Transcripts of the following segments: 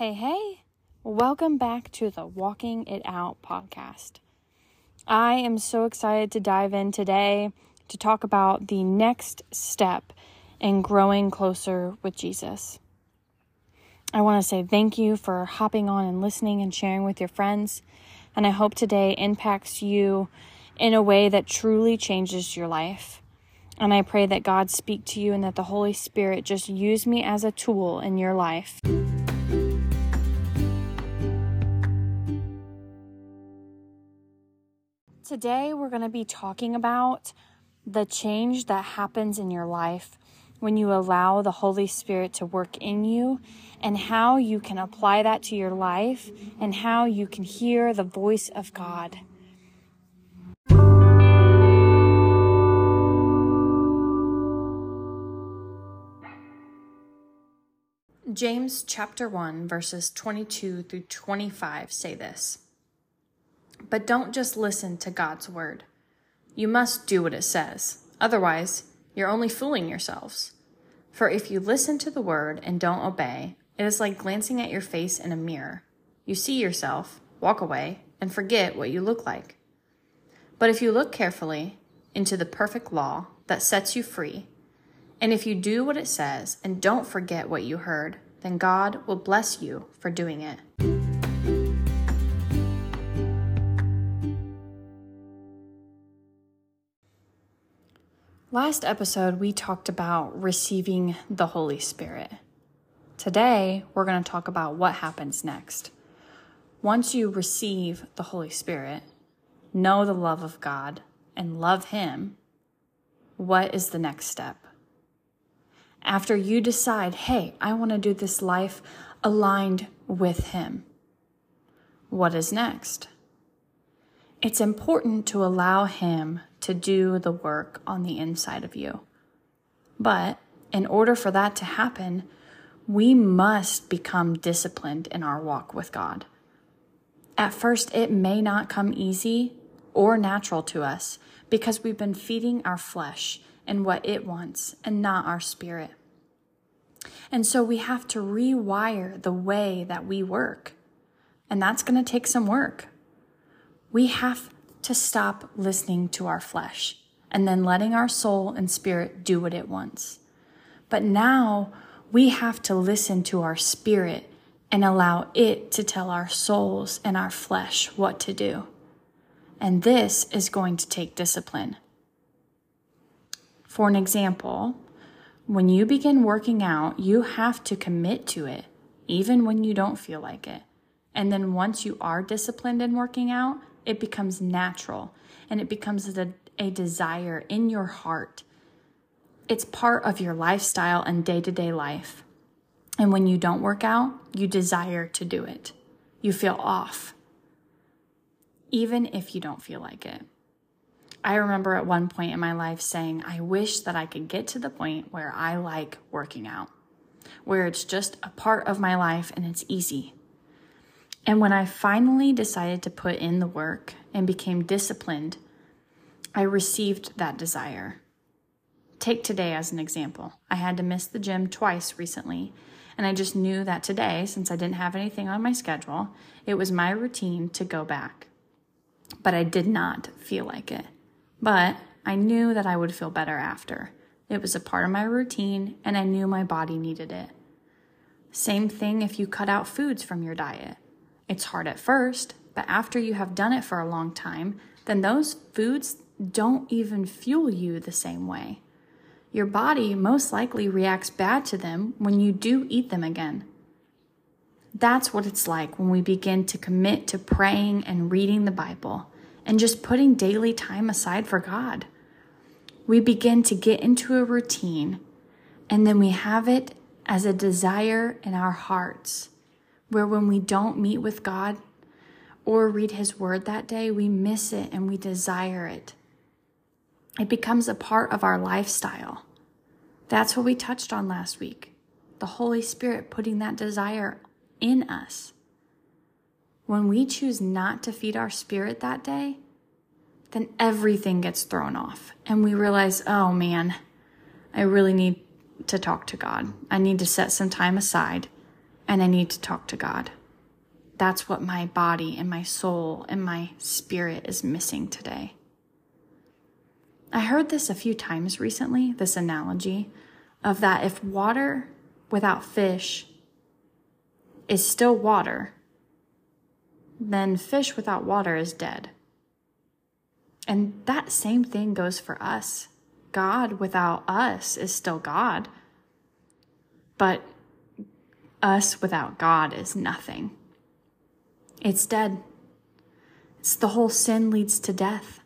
Hey, hey, welcome back to the Walking It Out podcast. I am so excited to dive in today to talk about the next step in growing closer with Jesus. I want to say thank you for hopping on and listening and sharing with your friends. And I hope today impacts you in a way that truly changes your life. And I pray that God speak to you and that the Holy Spirit just use me as a tool in your life. Today, we're going to be talking about the change that happens in your life when you allow the Holy Spirit to work in you and how you can apply that to your life and how you can hear the voice of God. James chapter 1 verses 22 through 25 say this. But don't just listen to God's word. You must do what it says. Otherwise, you're only fooling yourselves. For if you listen to the word and don't obey, it is like glancing at your face in a mirror. You see yourself, walk away, and forget what you look like. But if you look carefully into the perfect law that sets you free, and if you do what it says and don't forget what you heard, then God will bless you for doing it. Last episode, we talked about receiving the Holy Spirit. Today, we're going to talk about what happens next. Once you receive the Holy Spirit, know the love of God, and love Him, what is the next step? After you decide, hey, I want to do this life aligned with Him, what is next? It's important to allow Him to do the work on the inside of you. But in order for that to happen, we must become disciplined in our walk with God. At first, it may not come easy or natural to us because we've been feeding our flesh and what it wants and not our spirit. And so we have to rewire the way that we work. And that's going to take some work. We have to stop listening to our flesh and then letting our soul and spirit do what it wants. But now we have to listen to our spirit and allow it to tell our souls and our flesh what to do. And this is going to take discipline. For an example, when you begin working out, you have to commit to it, even when you don't feel like it. And then once you are disciplined in working out, it becomes natural and it becomes a, a desire in your heart. It's part of your lifestyle and day to day life. And when you don't work out, you desire to do it. You feel off, even if you don't feel like it. I remember at one point in my life saying, I wish that I could get to the point where I like working out, where it's just a part of my life and it's easy. And when I finally decided to put in the work and became disciplined, I received that desire. Take today as an example. I had to miss the gym twice recently, and I just knew that today, since I didn't have anything on my schedule, it was my routine to go back. But I did not feel like it. But I knew that I would feel better after. It was a part of my routine, and I knew my body needed it. Same thing if you cut out foods from your diet. It's hard at first, but after you have done it for a long time, then those foods don't even fuel you the same way. Your body most likely reacts bad to them when you do eat them again. That's what it's like when we begin to commit to praying and reading the Bible and just putting daily time aside for God. We begin to get into a routine and then we have it as a desire in our hearts where when we don't meet with God or read His Word that day, we miss it and we desire it. It becomes a part of our lifestyle. That's what we touched on last week the Holy Spirit putting that desire in us. When we choose not to feed our spirit that day, then everything gets thrown off and we realize, oh man, I really need to talk to God. I need to set some time aside and I need to talk to God. That's what my body and my soul and my spirit is missing today. I heard this a few times recently, this analogy of that if water without fish is still water, then fish without water is dead. And that same thing goes for us. God without us is still God, but us without God is nothing. It's dead. It's the whole sin leads to death.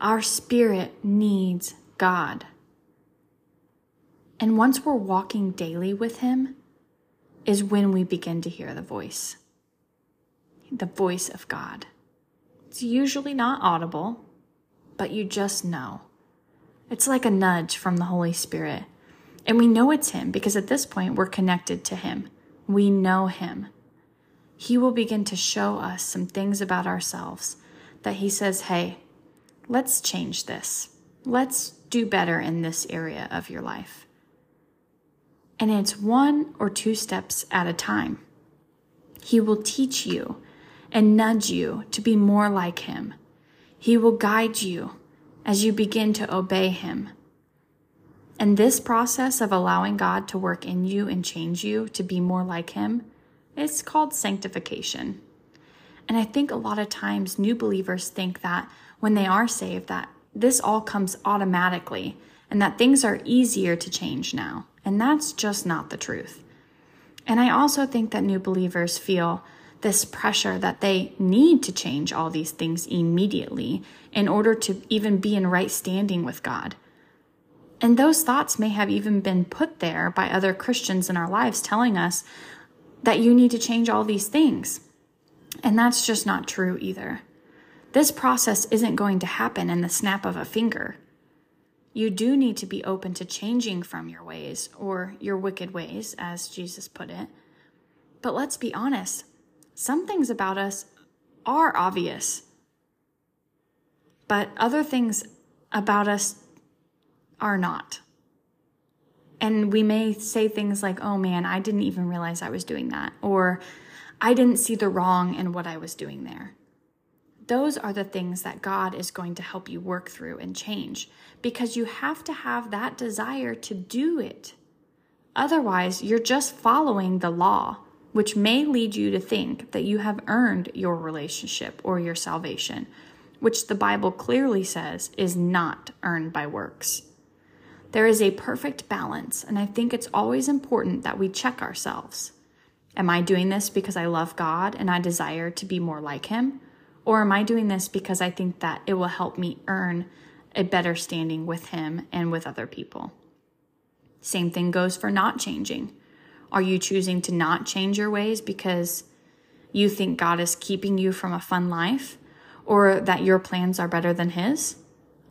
Our spirit needs God. And once we're walking daily with Him, is when we begin to hear the voice the voice of God. It's usually not audible, but you just know. It's like a nudge from the Holy Spirit. And we know it's Him because at this point we're connected to Him. We know Him. He will begin to show us some things about ourselves that He says, hey, let's change this. Let's do better in this area of your life. And it's one or two steps at a time. He will teach you and nudge you to be more like Him. He will guide you as you begin to obey Him. And this process of allowing God to work in you and change you to be more like Him, it's called sanctification. And I think a lot of times new believers think that when they are saved, that this all comes automatically and that things are easier to change now. And that's just not the truth. And I also think that new believers feel this pressure that they need to change all these things immediately in order to even be in right standing with God. And those thoughts may have even been put there by other Christians in our lives telling us that you need to change all these things. And that's just not true either. This process isn't going to happen in the snap of a finger. You do need to be open to changing from your ways or your wicked ways, as Jesus put it. But let's be honest, some things about us are obvious, but other things about us are not. And we may say things like, oh man, I didn't even realize I was doing that, or I didn't see the wrong in what I was doing there. Those are the things that God is going to help you work through and change because you have to have that desire to do it. Otherwise, you're just following the law which may lead you to think that you have earned your relationship or your salvation, which the Bible clearly says is not earned by works. There is a perfect balance, and I think it's always important that we check ourselves. Am I doing this because I love God and I desire to be more like Him? Or am I doing this because I think that it will help me earn a better standing with Him and with other people? Same thing goes for not changing. Are you choosing to not change your ways because you think God is keeping you from a fun life or that your plans are better than His?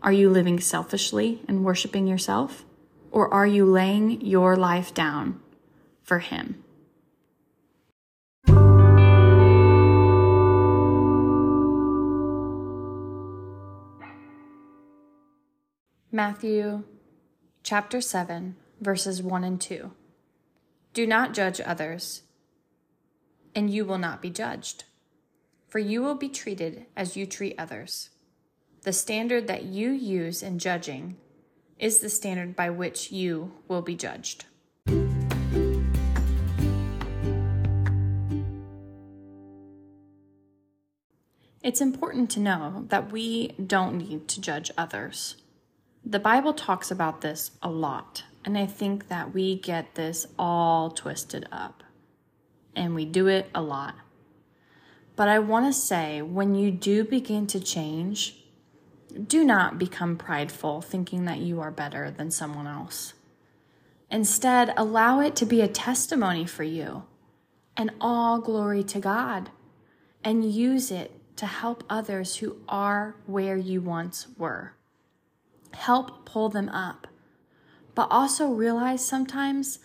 Are you living selfishly and worshiping yourself? Or are you laying your life down for Him? Matthew chapter 7, verses 1 and 2. Do not judge others, and you will not be judged, for you will be treated as you treat others. The standard that you use in judging is the standard by which you will be judged. It's important to know that we don't need to judge others. The Bible talks about this a lot and I think that we get this all twisted up and we do it a lot. But I want to say when you do begin to change, do not become prideful thinking that you are better than someone else. Instead, allow it to be a testimony for you and all glory to God and use it to help others who are where you once were. Help pull them up but also realize sometimes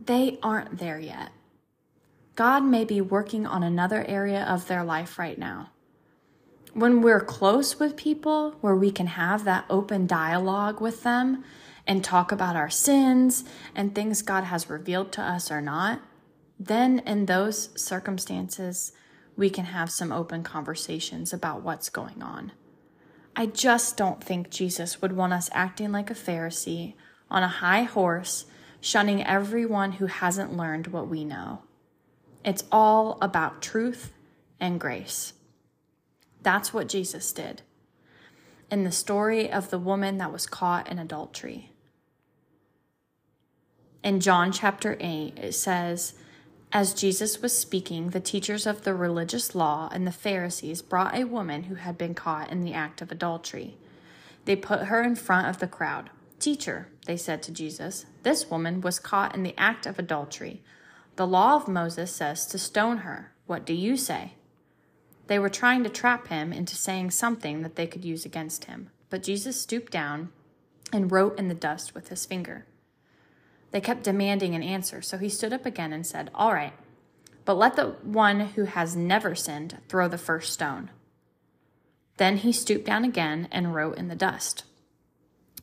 they aren't there yet. God may be working on another area of their life right now. When we're close with people where we can have that open dialogue with them and talk about our sins and things God has revealed to us or not, then in those circumstances, we can have some open conversations about what's going on. I just don't think Jesus would want us acting like a Pharisee on a high horse, shunning everyone who hasn't learned what we know. It's all about truth and grace. That's what Jesus did. In the story of the woman that was caught in adultery. In John chapter 8, it says, as Jesus was speaking, the teachers of the religious law and the Pharisees brought a woman who had been caught in the act of adultery. They put her in front of the crowd. Teacher, they said to Jesus, this woman was caught in the act of adultery. The law of Moses says to stone her. What do you say? They were trying to trap him into saying something that they could use against him. But Jesus stooped down and wrote in the dust with his finger. They kept demanding an answer, so he stood up again and said, All right, but let the one who has never sinned throw the first stone. Then he stooped down again and wrote in the dust.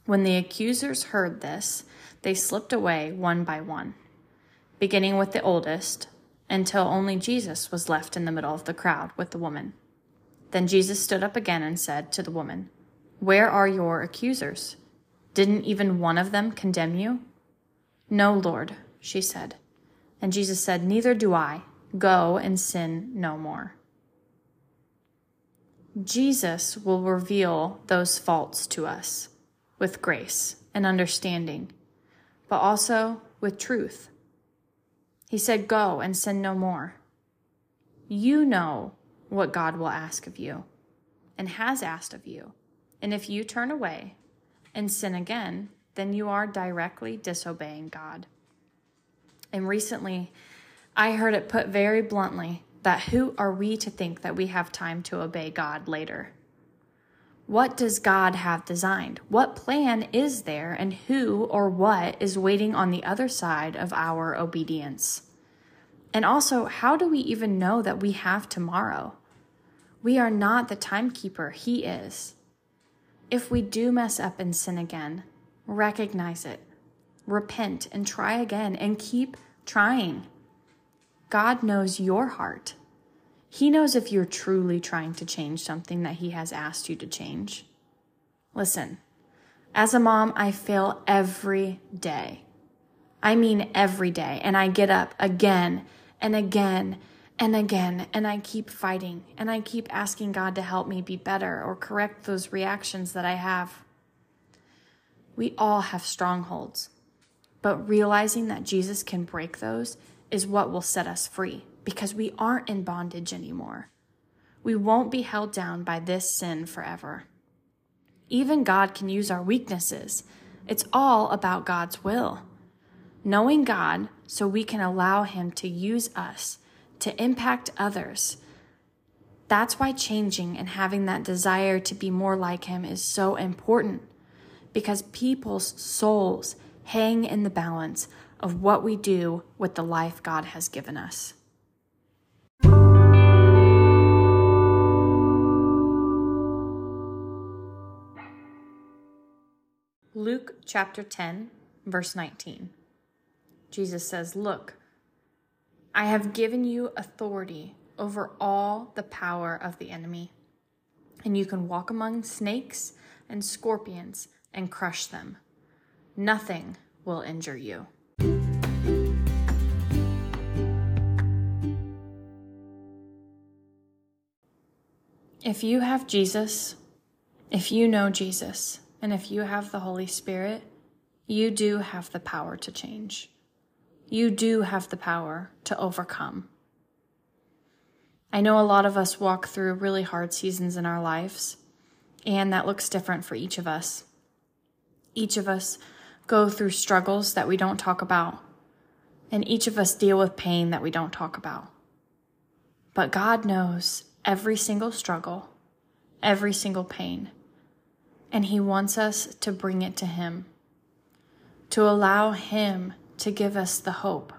When the accusers heard this, they slipped away one by one, beginning with the oldest, until only Jesus was left in the middle of the crowd with the woman. Then Jesus stood up again and said to the woman, Where are your accusers? Didn't even one of them condemn you? No, Lord, she said. And Jesus said, Neither do I. Go and sin no more. Jesus will reveal those faults to us with grace and understanding, but also with truth. He said, Go and sin no more. You know what God will ask of you and has asked of you. And if you turn away and sin again, then you are directly disobeying God. And recently, I heard it put very bluntly that who are we to think that we have time to obey God later? What does God have designed? What plan is there, and who or what is waiting on the other side of our obedience? And also, how do we even know that we have tomorrow? We are not the timekeeper, He is. If we do mess up and sin again, recognize it, repent, and try again, and keep trying. God knows your heart. He knows if you're truly trying to change something that He has asked you to change. Listen, as a mom, I fail every day. I mean, every day. And I get up again and again and again, and I keep fighting, and I keep asking God to help me be better or correct those reactions that I have. We all have strongholds, but realizing that Jesus can break those is what will set us free because we aren't in bondage anymore. We won't be held down by this sin forever. Even God can use our weaknesses. It's all about God's will. Knowing God so we can allow Him to use us to impact others. That's why changing and having that desire to be more like Him is so important because people's souls hang in the balance of what we do with the life God has given us. Luke chapter 10, verse 19. Jesus says, Look, I have given you authority over all the power of the enemy, and you can walk among snakes and scorpions and crush them. Nothing will injure you. If you have Jesus, if you know Jesus, and if you have the Holy Spirit, you do have the power to change. You do have the power to overcome. I know a lot of us walk through really hard seasons in our lives, and that looks different for each of us. Each of us go through struggles that we don't talk about, and each of us deal with pain that we don't talk about. But God knows every single struggle, every single pain, and He wants us to bring it to Him, to allow Him to give us the hope,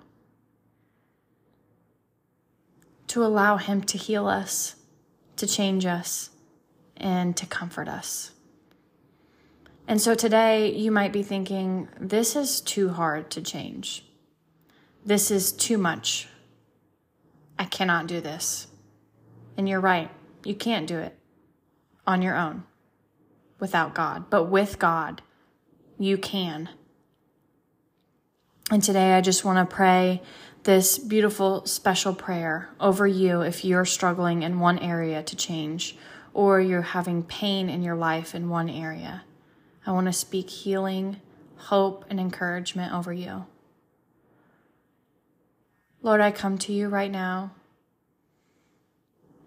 to allow Him to heal us, to change us, and to comfort us. And so today you might be thinking, this is too hard to change. This is too much I cannot do this. And you're right, you can't do it on your own without God. But with God, you can. And today I just want to pray this beautiful special prayer over you if you're struggling in one area to change or you're having pain in your life in one area. I want to speak healing, hope, and encouragement over you. Lord, I come to you right now.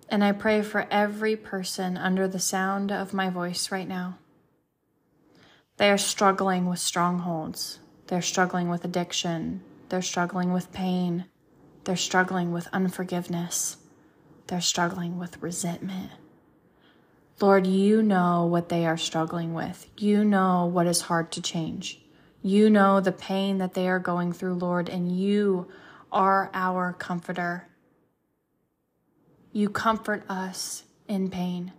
And I pray for every person under the sound of my voice right now. They are struggling with strongholds. They're struggling with addiction. They're struggling with pain. They're struggling with unforgiveness. They're struggling with resentment. Lord, you know what they are struggling with. You know what is hard to change. You know the pain that they are going through, Lord, and you are our comforter. You comfort us in pain.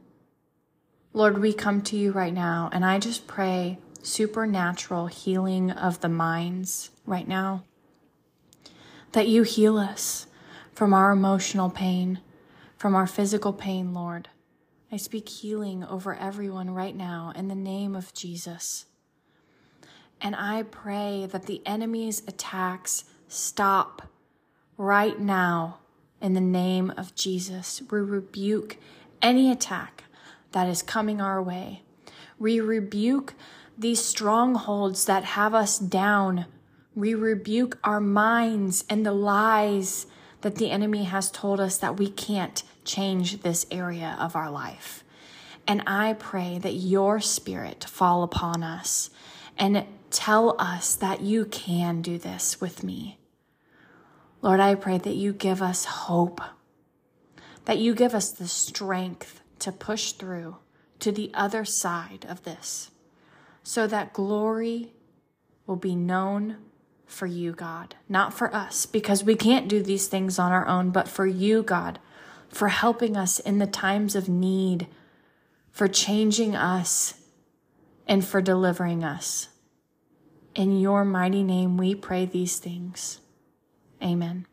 Lord, we come to you right now, and I just pray supernatural healing of the minds right now. That you heal us from our emotional pain, from our physical pain, Lord. I speak healing over everyone right now in the name of Jesus. And I pray that the enemy's attacks stop right now in the name of Jesus. We rebuke any attack that is coming our way. We rebuke these strongholds that have us down. We rebuke our minds and the lies that the enemy has told us that we can't change this area of our life. And I pray that your spirit fall upon us and tell us that you can do this with me. Lord, I pray that you give us hope, that you give us the strength to push through to the other side of this so that glory will be known for you, God, not for us, because we can't do these things on our own, but for you, God, for helping us in the times of need, for changing us, and for delivering us. In your mighty name, we pray these things. Amen.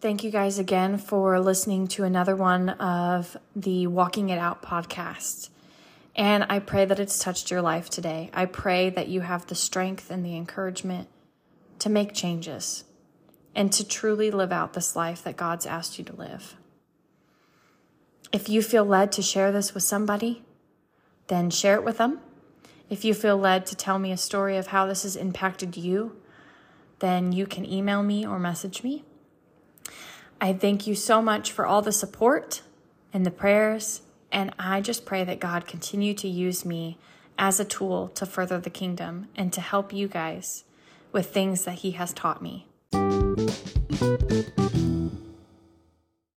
Thank you guys again for listening to another one of the Walking It Out podcast. And I pray that it's touched your life today. I pray that you have the strength and the encouragement to make changes and to truly live out this life that God's asked you to live. If you feel led to share this with somebody, then share it with them. If you feel led to tell me a story of how this has impacted you, then you can email me or message me. I thank you so much for all the support and the prayers, and I just pray that God continue to use me as a tool to further the kingdom and to help you guys with things that He has taught me.